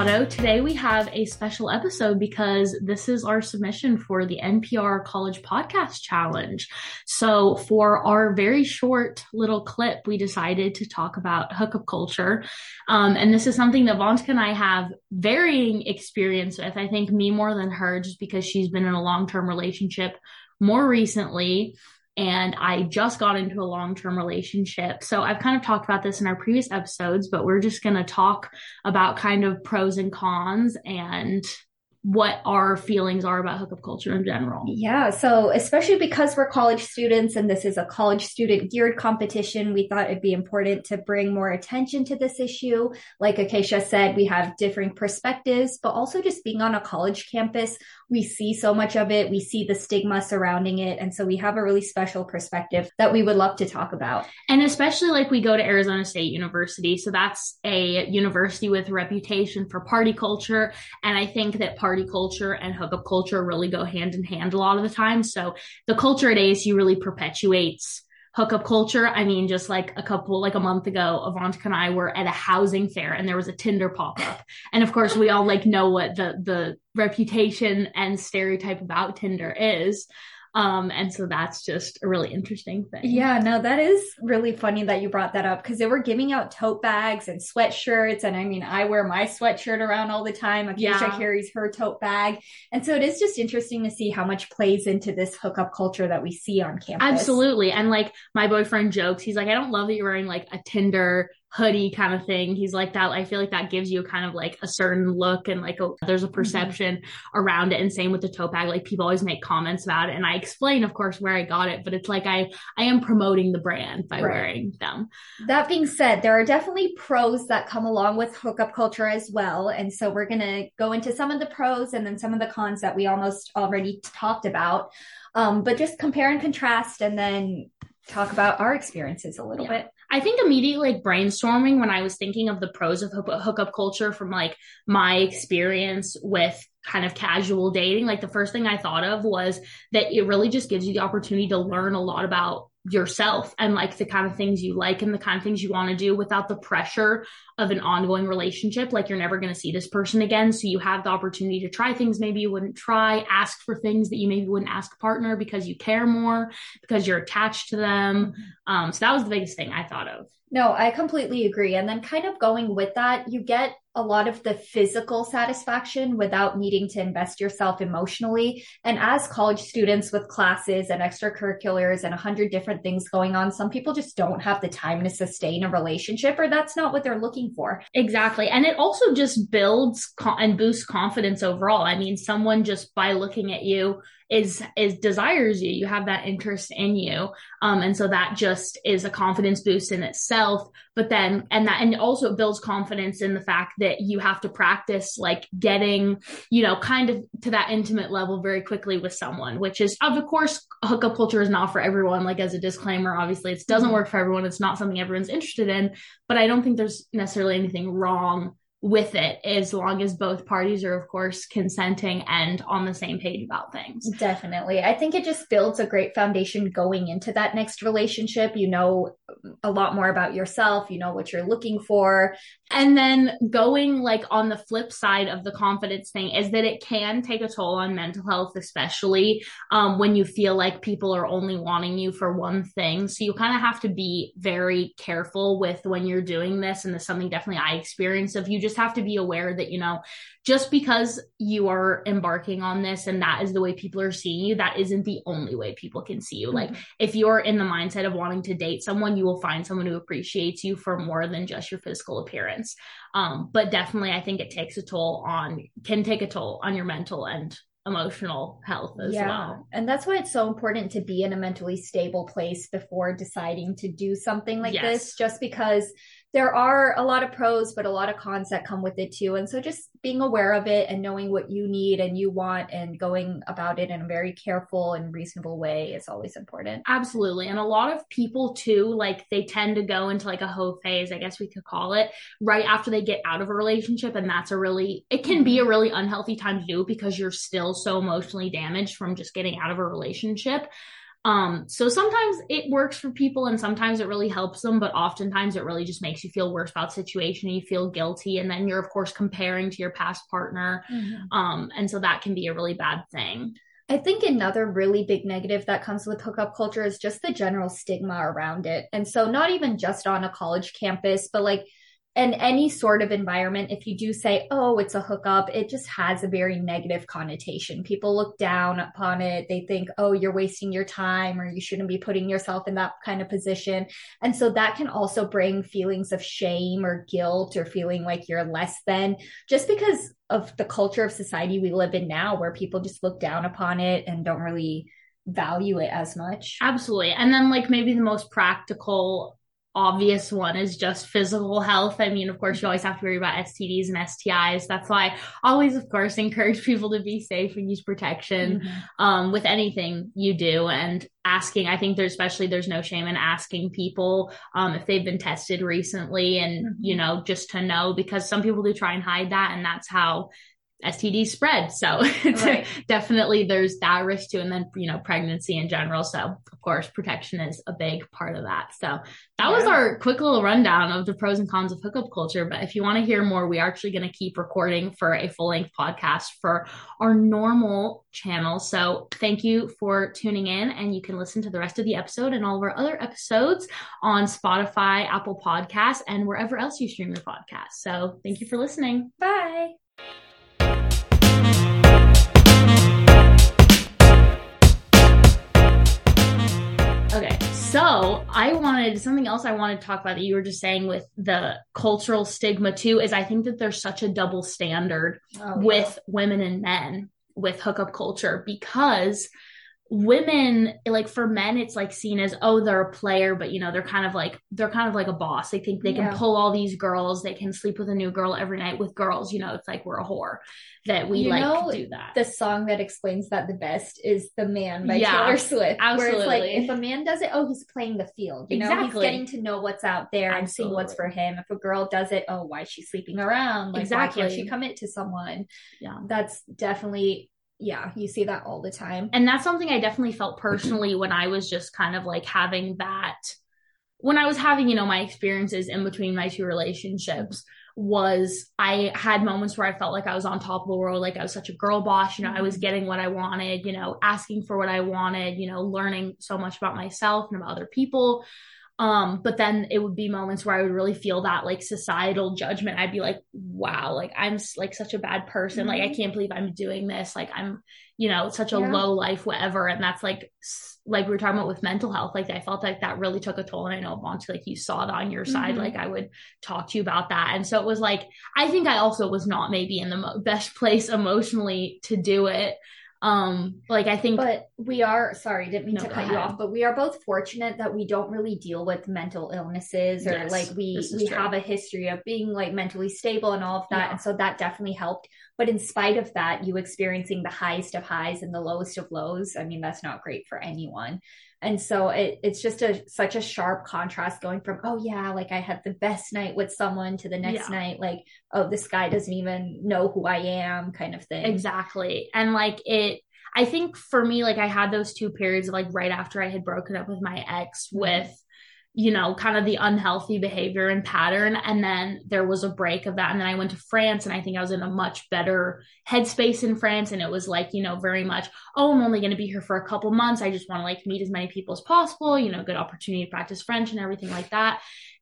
Today we have a special episode because this is our submission for the NPR College Podcast Challenge. So, for our very short little clip, we decided to talk about hookup culture. Um, and this is something that Avantika and I have varying experience with. I think me more than her, just because she's been in a long term relationship more recently and I just got into a long term relationship. So I've kind of talked about this in our previous episodes, but we're just going to talk about kind of pros and cons and what our feelings are about hookup culture in general. Yeah. So, especially because we're college students and this is a college student geared competition, we thought it'd be important to bring more attention to this issue. Like Acacia said, we have differing perspectives, but also just being on a college campus, we see so much of it. We see the stigma surrounding it. And so we have a really special perspective that we would love to talk about. And especially like we go to Arizona State University. So that's a university with a reputation for party culture. And I think that party culture and hookup culture really go hand in hand a lot of the time. So the culture at ASU really perpetuates hookup culture. I mean, just like a couple, like a month ago, Avantika and I were at a housing fair and there was a Tinder pop up. And of course, we all like know what the, the reputation and stereotype about Tinder is. Um, and so that's just a really interesting thing. Yeah, no, that is really funny that you brought that up because they were giving out tote bags and sweatshirts. And I mean, I wear my sweatshirt around all the time. Acacia yeah. carries her tote bag. And so it is just interesting to see how much plays into this hookup culture that we see on campus. Absolutely. And like my boyfriend jokes, he's like, I don't love that you're wearing like a Tinder hoodie kind of thing. He's like that. I feel like that gives you kind of like a certain look and like a, there's a mm-hmm. perception mm-hmm. around it. And same with the tote bag. Like people always make comments about it. And I explain, of course, where I got it, but it's like I, I am promoting the brand by right. wearing them. That being said, there are definitely pros that come along with hookup culture as well. And so we're going to go into some of the pros and then some of the cons that we almost already talked about. Um, but just compare and contrast and then talk about our experiences a little yeah. bit. I think immediately like brainstorming when I was thinking of the pros of hookup culture from like my experience with kind of casual dating, like the first thing I thought of was that it really just gives you the opportunity to learn a lot about yourself and like the kind of things you like and the kind of things you want to do without the pressure of an ongoing relationship. Like you're never going to see this person again. So you have the opportunity to try things maybe you wouldn't try, ask for things that you maybe wouldn't ask a partner because you care more, because you're attached to them. Um, so that was the biggest thing I thought of. No, I completely agree. And then kind of going with that, you get a lot of the physical satisfaction without needing to invest yourself emotionally. And as college students with classes and extracurriculars and a hundred different things going on, some people just don't have the time to sustain a relationship or that's not what they're looking for. Exactly. And it also just builds and boosts confidence overall. I mean, someone just by looking at you is is desires you. You have that interest in you. Um and so that just is a confidence boost in itself. But then and that and also builds confidence in the fact that you have to practice like getting you know kind of to that intimate level very quickly with someone which is of course hookup culture is not for everyone. Like as a disclaimer obviously it doesn't mm-hmm. work for everyone. It's not something everyone's interested in. But i don't think there's necessarily anything wrong with it as long as both parties are of course consenting and on the same page about things. Definitely. I think it just builds a great foundation going into that next relationship. You know a lot more about yourself. You know what you're looking for. And then going like on the flip side of the confidence thing is that it can take a toll on mental health especially um, when you feel like people are only wanting you for one thing. So you kind of have to be very careful with when you're doing this and this is something definitely i experience of you just just have to be aware that, you know, just because you are embarking on this and that is the way people are seeing you, that isn't the only way people can see you. Mm-hmm. Like, if you're in the mindset of wanting to date someone, you will find someone who appreciates you for more than just your physical appearance. Um, but definitely, I think it takes a toll on, can take a toll on your mental and emotional health as yeah. well. And that's why it's so important to be in a mentally stable place before deciding to do something like yes. this, just because there are a lot of pros, but a lot of cons that come with it too. And so just being aware of it and knowing what you need and you want and going about it in a very careful and reasonable way is always important. Absolutely. And a lot of people too, like they tend to go into like a hoe phase, I guess we could call it, right after they get out of a relationship. And that's a really, it can be a really unhealthy time to do because you're still so emotionally damaged from just getting out of a relationship. Um, so sometimes it works for people and sometimes it really helps them, but oftentimes it really just makes you feel worse about the situation. You feel guilty. And then you're, of course, comparing to your past partner. Mm-hmm. Um, and so that can be a really bad thing. I think another really big negative that comes with hookup culture is just the general stigma around it. And so, not even just on a college campus, but like in any sort of environment, if you do say, oh, it's a hookup, it just has a very negative connotation. People look down upon it. They think, oh, you're wasting your time or you shouldn't be putting yourself in that kind of position. And so that can also bring feelings of shame or guilt or feeling like you're less than just because of the culture of society we live in now where people just look down upon it and don't really value it as much. Absolutely. And then like maybe the most practical obvious one is just physical health. I mean, of course, you always have to worry about STDs and STIs. That's why I always, of course, encourage people to be safe and use protection mm-hmm. um, with anything you do. And asking, I think there's especially there's no shame in asking people um, if they've been tested recently, and mm-hmm. you know, just to know because some people do try and hide that, and that's how STDs spread. So right. definitely there's that risk too. And then, you know, pregnancy in general. So of course, protection is a big part of that. So that yeah. was our quick little rundown of the pros and cons of hookup culture. But if you want to hear more, we are actually going to keep recording for a full length podcast for our normal channel. So thank you for tuning in and you can listen to the rest of the episode and all of our other episodes on Spotify, Apple Podcasts, and wherever else you stream your podcast. So thank you for listening. Bye. So I wanted something else I wanted to talk about that you were just saying with the cultural stigma too is I think that there's such a double standard oh, with yeah. women and men with hookup culture because women like for men it's like seen as oh they're a player but you know they're kind of like they're kind of like a boss. They think they can pull all these girls. They can sleep with a new girl every night with girls. You know it's like we're a whore that we you like know, do that. the song that explains that the best is the man by yeah, taylor swift absolutely. where it's like if a man does it oh he's playing the field. You exactly. know he's getting to know what's out there absolutely. and seeing what's for him. If a girl does it oh why is she sleeping around? Like exactly. why can't she commit to someone? Yeah. That's definitely yeah, you see that all the time. And that's something I definitely felt personally when I was just kind of like having that when I was having, you know, my experiences in between my two relationships was I had moments where I felt like I was on top of the world, like I was such a girl boss, you know, I was mm-hmm. getting what I wanted, you know, asking for what I wanted, you know, learning so much about myself and about other people. Um, but then it would be moments where I would really feel that like societal judgment. I'd be like, wow, like I'm like such a bad person. Mm-hmm. Like I mm-hmm. can't believe I'm doing this. Like I'm, you know, such a yeah. low life, whatever. And that's like, like we were talking about with mental health. Like I felt like that really took a toll. And I know Monty, like you saw it on your mm-hmm. side. Like I would talk to you about that. And so it was like, I think I also was not maybe in the mo- best place emotionally to do it. Um, like I think, but we are sorry, didn't mean no, to cut ahead. you off, but we are both fortunate that we don't really deal with mental illnesses or yes, like we we true. have a history of being like mentally stable and all of that, yeah. and so that definitely helped. But in spite of that, you experiencing the highest of highs and the lowest of lows, I mean, that's not great for anyone. And so it, it's just a such a sharp contrast going from, oh yeah, like I had the best night with someone to the next yeah. night, like, oh, this guy doesn't even know who I am kind of thing. Exactly. And like it I think for me, like I had those two periods like right after I had broken up with my ex mm-hmm. with you know, kind of the unhealthy behavior and pattern. And then there was a break of that. And then I went to France and I think I was in a much better headspace in France. And it was like, you know, very much, oh, I'm only going to be here for a couple months. I just want to like meet as many people as possible, you know, good opportunity to practice French and everything like that.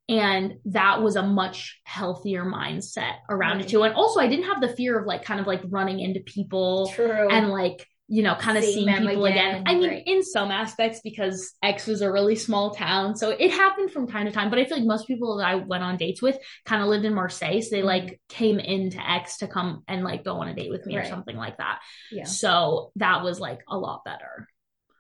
And that was a much healthier mindset around right. it too. And also I didn't have the fear of like kind of like running into people True. and like you know, kind of seeing, seeing people again. again. I mean, right. in some aspects, because Aix was a really small town. So it happened from time to time. But I feel like most people that I went on dates with kind of lived in Marseille. So they mm-hmm. like came into Aix to come and like go on a date with me right. or something like that. Yeah. So that was like a lot better.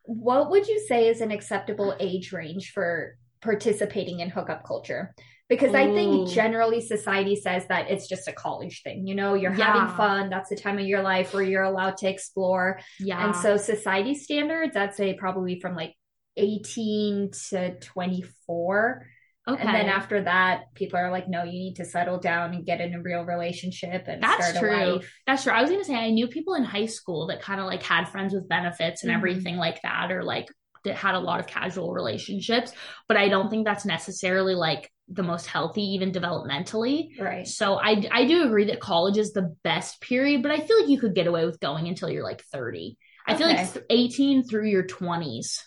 What would you say is an acceptable age range for participating in hookup culture? Because I think generally society says that it's just a college thing. You know, you're yeah. having fun. That's the time of your life where you're allowed to explore. Yeah. And so society standards, I'd say probably from like 18 to 24. Okay. And then after that, people are like, no, you need to settle down and get in a real relationship and That's start true. a life. That's true. I was going to say, I knew people in high school that kind of like had friends with benefits and mm-hmm. everything like that, or like had a lot of casual relationships, but I don't think that's necessarily like the most healthy, even developmentally. Right. So I I do agree that college is the best period, but I feel like you could get away with going until you're like 30. I feel like 18 through your 20s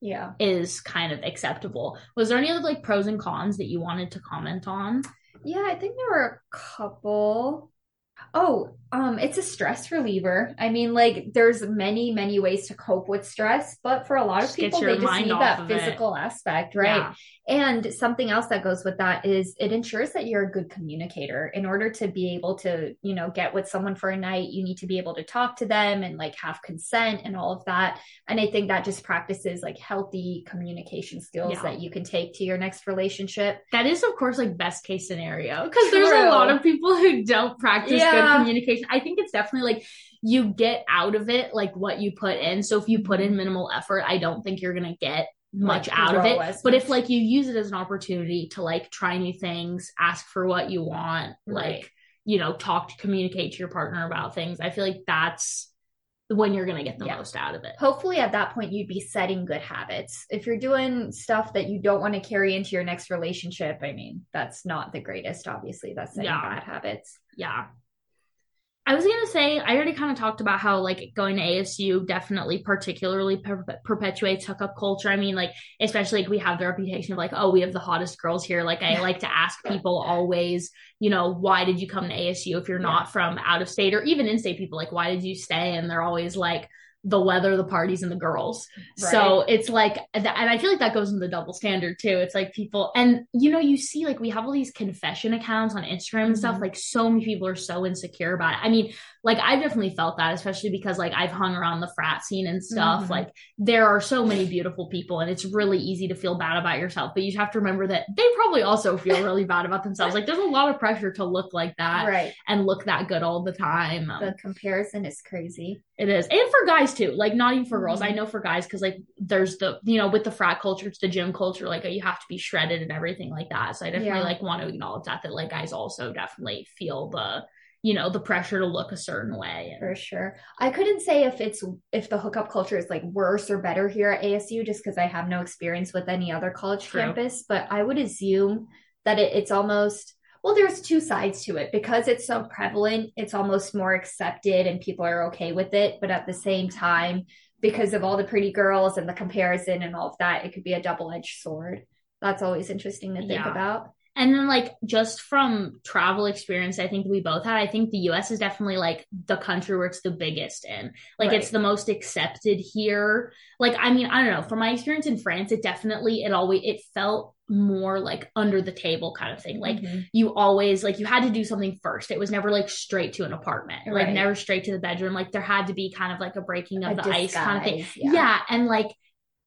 Yeah. is kind of acceptable. Was there any other like pros and cons that you wanted to comment on? Yeah, I think there were a couple. Oh, um, it's a stress reliever. I mean, like, there's many, many ways to cope with stress, but for a lot of Just people, they just need that of it. physical aspect, right? Yeah. And something else that goes with that is it ensures that you're a good communicator. In order to be able to, you know, get with someone for a night, you need to be able to talk to them and like have consent and all of that. And I think that just practices like healthy communication skills Yeah. that you can take to your next relationship. That is, of course, like best case scenario because there's a lot of people who don't practice Yeah. good communication. I think it's definitely like you get out of it like what you put in. So if you put in minimal effort, I don't think you're gonna get much Like, out of it. But much. if like you use it as an opportunity to like try new things, ask for what you want, Right. like you know, talk to communicate to your partner about things, I feel like that's when you're gonna get the Yeah. most out of it. hopefully at that point you'd be setting good habits. If you're doing stuff that you don't want to carry into your next relationship, I mean, that's not the greatest, obviously. That's setting Yeah. bad habits. Yeah. I was gonna say I already kind of talked about how like going to ASU definitely particularly per- perpetuates hookup culture. I mean, like especially like we have the reputation of like oh we have the hottest girls here. Like I like to ask people always, you know, why did you come to ASU if you're not from out of state or even in state people like why did you stay? And they're always like the weather, the parties, and the girls. So it's like, and I feel like that goes in the double standard too. It's like people, and you know, you see like we have all these confession accounts on Instagram and stuff. Mhm. Like so many people are so insecure about it. I mean, like I've definitely felt that, especially because like I've hung around the frat scene and stuff. Mhm. Like there are so many beautiful people, and it's really easy to feel bad about yourself. But you have to remember that they probably also feel really bad about themselves. Like there's a lot of pressure to look like that right. and look that good all the time. The comparison is crazy. It is. And for guys too. Like not even for girls. I mm-hmm. know for guys cuz like there's the you know with the frat culture, it's the gym culture like you have to be shredded and everything like that. So I definitely Yeah. like want to acknowledge that that like guys also definitely feel the you know the pressure to look a certain way. And, For sure. I couldn't say if it's if the hookup culture is like worse or better here at ASU just because I have no experience with any other college True. campus, but I would assume that it, it's almost well, there's two sides to it because it's so prevalent, it's almost more accepted and people are okay with it. But at the same time, because of all the pretty girls and the comparison and all of that, it could be a double-edged sword. That's always interesting to think Yeah. about. And then like just from travel experience, I think we both had, I think the US is definitely like the country where it's the biggest in. Like Right. it's the most accepted here. Like I mean, I don't know, from my experience in France, it definitely it always it felt more like under the table kind of thing. Like Mhm. you always like you had to do something first. It was never like straight to an apartment. Like Right. never straight to the bedroom. Like there had to be kind of like a breaking of A the ice kind of thing. disguise, Yeah. and like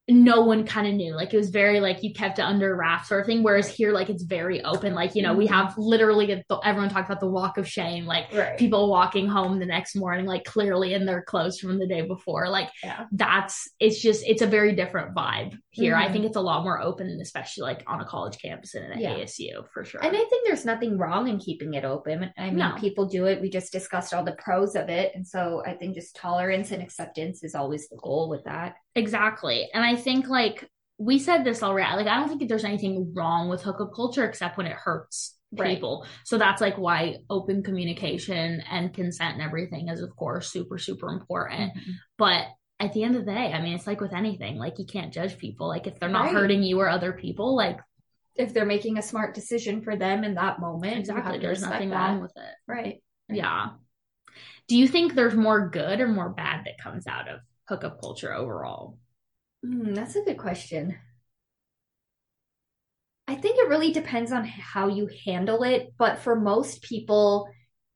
no one kind of knew. Like it was very like you kept it under wraps sort of thing. Whereas here, like it's very open. Like you know, we Mhm. have literally the, everyone talked about the walk of shame. Like Right. people walking home the next morning, like clearly in their clothes from the day before. Like Yeah. that's it's just it's a very different vibe here. I Mhm. think it's a lot more open, especially like on a college campus and at Yeah. ASU for sure. And I think there's nothing wrong in keeping it open. I mean, No. people do it. We just discussed all the pros of it. And so I think just tolerance and acceptance is always the goal with that. Exactly. And I think like we said this already. Like I don't think that there's anything wrong with hookup culture except when it hurts Right. people. So that's like why open communication and consent and everything is of course super super important. Mm-hmm. But at the end of the day, I mean it's like with anything. Like you can't judge people. Like if they're not Right. hurting you or other people, like If they're making a smart decision for them in that moment, exactly there's nothing that. wrong with it. Right. Yeah. Do you think there's more good or more bad that comes out of hookup culture overall? Hmm, that's a good question. I think it really depends on how you handle it, but for most people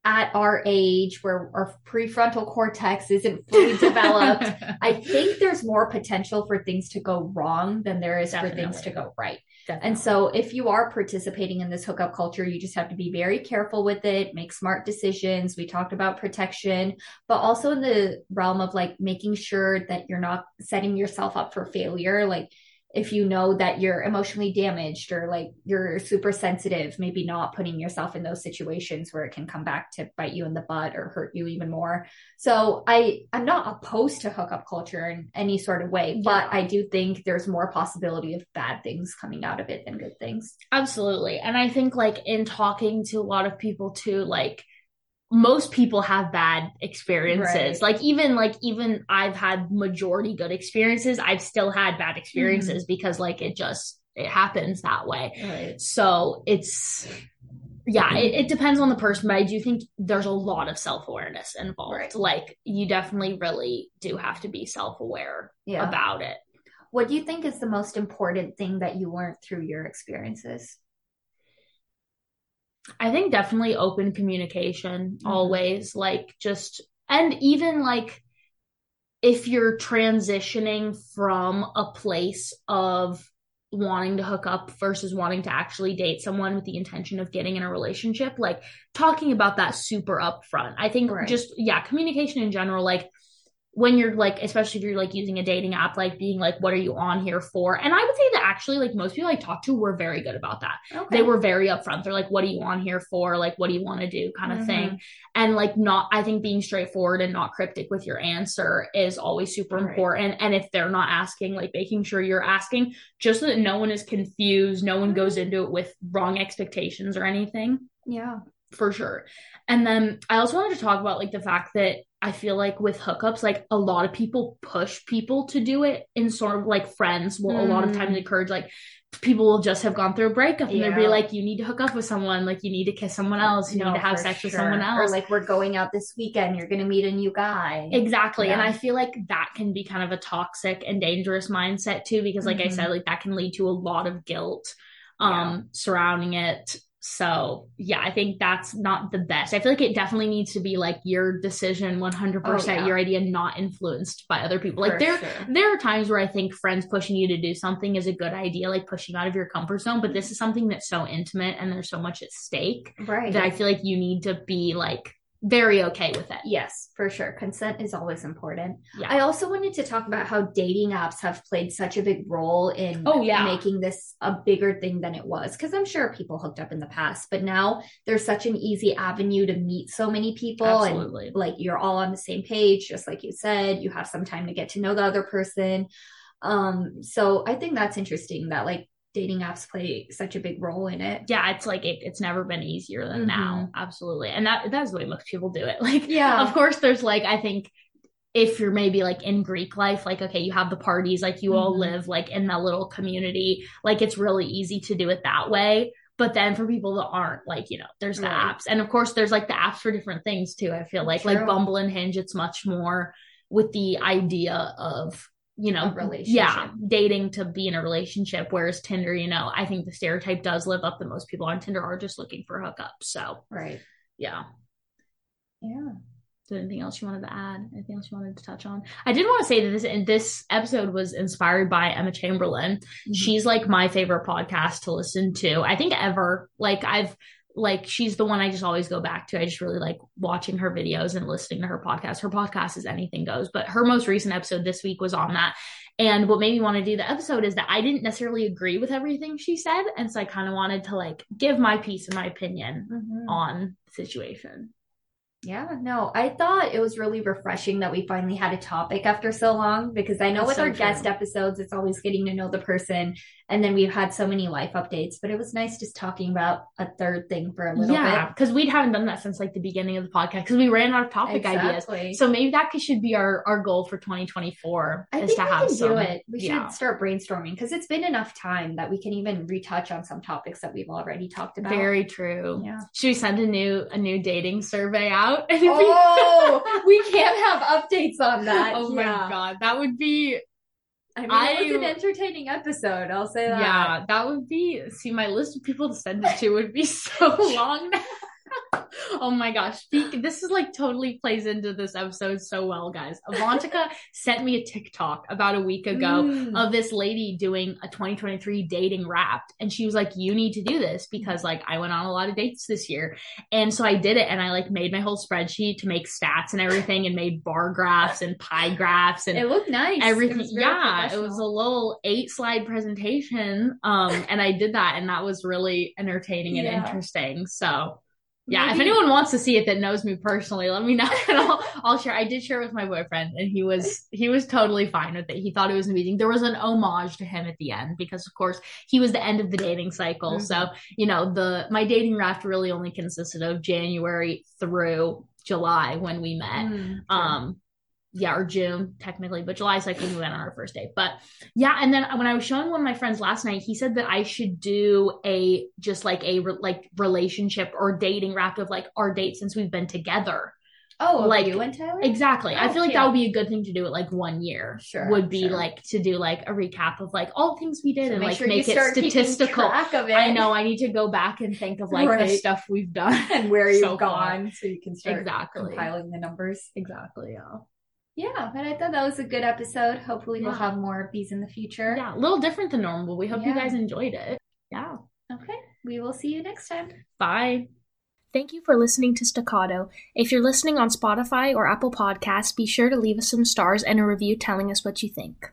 at our age where our prefrontal cortex isn't fully developed, I think there's more potential for things to go wrong than there is for things to go right. Definitely. And so if you are participating in this hookup culture, you just have to be very careful with it, make smart decisions. We talked about protection, but also in the realm of like making sure that you're not setting yourself up for failure. Like if you know that you're emotionally damaged or like you're super sensitive, maybe not putting yourself in those situations where it can come back to bite you in the butt or hurt you even more. So I I'm not opposed to hookup culture in any sort of way, yeah. but I do think there's more possibility of bad things coming out of it than good things. Absolutely. And I think like in talking to a lot of people too, like most people have bad experiences. Right. Like even like even I've had majority good experiences. I've still had bad experiences mm-hmm. because like it just it happens that way. Right. So it's yeah, it, it, depends on the person, but I do think there's a lot of self awareness involved. Right. Like you definitely really do have to be self aware yeah. about it. What do you think is the most important thing that you learned through your experiences? I think definitely open communication mm-hmm. always, like just, and even like if you're transitioning from a place of wanting to hook up versus wanting to actually date someone with the intention of getting in a relationship, like talking about that super upfront. I think right. just, yeah, communication in general, like, when you're like, especially if you're like using a dating app, like being like, what are you on here for? And I would say that actually, like most people I talked to were very good about that. Okay. They were very upfront. They're like, what are you on here for? Like, what do you want to do? kind of mm-hmm. thing. And like, not, I think being straightforward and not cryptic with your answer is always super right. important. And if they're not asking, like making sure you're asking just so that no one is confused, no one goes into it with wrong expectations or anything. Yeah. For sure. And then I also wanted to talk about like the fact that I feel like with hookups, like a lot of people push people to do it in sort of like friends will mm. a lot of times mm. encourage like people will just have gone through a breakup and yeah. they'll be like, you need to hook up with someone, like you need to kiss someone else, you no, need to have sex sure. with someone else. Or like we're going out this weekend, you're gonna meet a new guy. Exactly. Yeah. And I feel like that can be kind of a toxic and dangerous mindset too, because like mm-hmm. I said, like that can lead to a lot of guilt um yeah. surrounding it so yeah, I think that's not the best. I feel like it definitely needs to be like your decision 100% oh, your idea not influenced by other people. Like For there sure. there are times where I think friends pushing you to do something is a good idea, like pushing out of your comfort zone, but mm-hmm. this is something that's so intimate and there's so much at stake right. that I feel like you need to be like very okay with it. Yes, for sure. Consent is always important. Yeah. I also wanted to talk about how dating apps have played such a big role in oh, yeah. making this a bigger thing than it was. Because I'm sure people hooked up in the past, but now there's such an easy avenue to meet so many people. Absolutely. And like you're all on the same page, just like you said, you have some time to get to know the other person. Um, so I think that's interesting that like dating apps play such a big role in it. Yeah, it's like it, it's never been easier than mm-hmm. now. Absolutely. And that that's the way most people do it. Like yeah. of course there's like I think if you're maybe like in Greek life, like okay, you have the parties, like you mm-hmm. all live like in that little community, like it's really easy to do it that way. But then for people that aren't, like, you know, there's the right. apps. And of course there's like the apps for different things too. I feel like True. like Bumble and Hinge, it's much more with the idea of you know, yeah, dating to be in a relationship. Whereas Tinder, you know, I think the stereotype does live up that most people on Tinder are just looking for hookups. So, right. Yeah. Yeah. So anything else you wanted to add? Anything else you wanted to touch on? I did want to say that this this episode was inspired by Emma Chamberlain. Mm-hmm. She's like my favorite podcast to listen to. I think ever. Like I've like she's the one I just always go back to. I just really like watching her videos and listening to her podcast. Her podcast is anything goes, but her most recent episode this week was on that. And what made me want to do the episode is that I didn't necessarily agree with everything she said. And so I kind of wanted to like give my piece and my opinion mm-hmm. on the situation. Yeah, no, I thought it was really refreshing that we finally had a topic after so long because I know That's with so our true. guest episodes, it's always getting to know the person and then we've had so many life updates, but it was nice just talking about a third thing for a little yeah, bit. Yeah, because we haven't done that since like the beginning of the podcast because we ran out of topic exactly. ideas. So maybe that should be our, our goal for 2024 I is to have some. Do it. We yeah. should start brainstorming because it's been enough time that we can even retouch on some topics that we've already talked about. Very true. Yeah. Should we send a new a new dating survey out? oh, we can't have updates on that. Oh yeah. my god, that would be I mean, I, it was an entertaining episode. I'll say that. Yeah, that would be. See, my list of people to send it to would be so long. oh my gosh. This is like totally plays into this episode so well, guys. Avantika sent me a TikTok about a week ago mm. of this lady doing a 2023 dating wrapped. And she was like, you need to do this because like I went on a lot of dates this year. And so I did it and I like made my whole spreadsheet to make stats and everything and made bar graphs and pie graphs and it looked nice. Everything. It yeah. It was a little eight slide presentation. Um, and I did that and that was really entertaining and yeah. interesting. So yeah, Maybe. if anyone wants to see it that knows me personally, let me know and I'll, I'll share. I did share with my boyfriend and he was he was totally fine with it. He thought it was amazing. There was an homage to him at the end because of course he was the end of the dating cycle. Mm-hmm. So, you know, the my dating raft really only consisted of January through July when we met. Mm-hmm. Um yeah, or June technically, but July is like when we went on our first date. But yeah, and then when I was showing one of my friends last night, he said that I should do a just like a like relationship or dating wrap of like our date since we've been together. Oh, like you and Tyler? Exactly. Oh, I feel like that would be a good thing to do at like one year. Sure. Would be sure. like to do like a recap of like all the things we did so and like sure make it statistical. It. I know I need to go back and think of like right. the stuff we've done and where you've gone far. so you can start exactly. compiling the numbers. Exactly. Yeah. Yeah, but I thought that was a good episode. Hopefully, yeah. we'll have more of these in the future. Yeah, a little different than normal. We hope yeah. you guys enjoyed it. Yeah. Okay. We will see you next time. Bye. Thank you for listening to Staccato. If you're listening on Spotify or Apple Podcasts, be sure to leave us some stars and a review telling us what you think.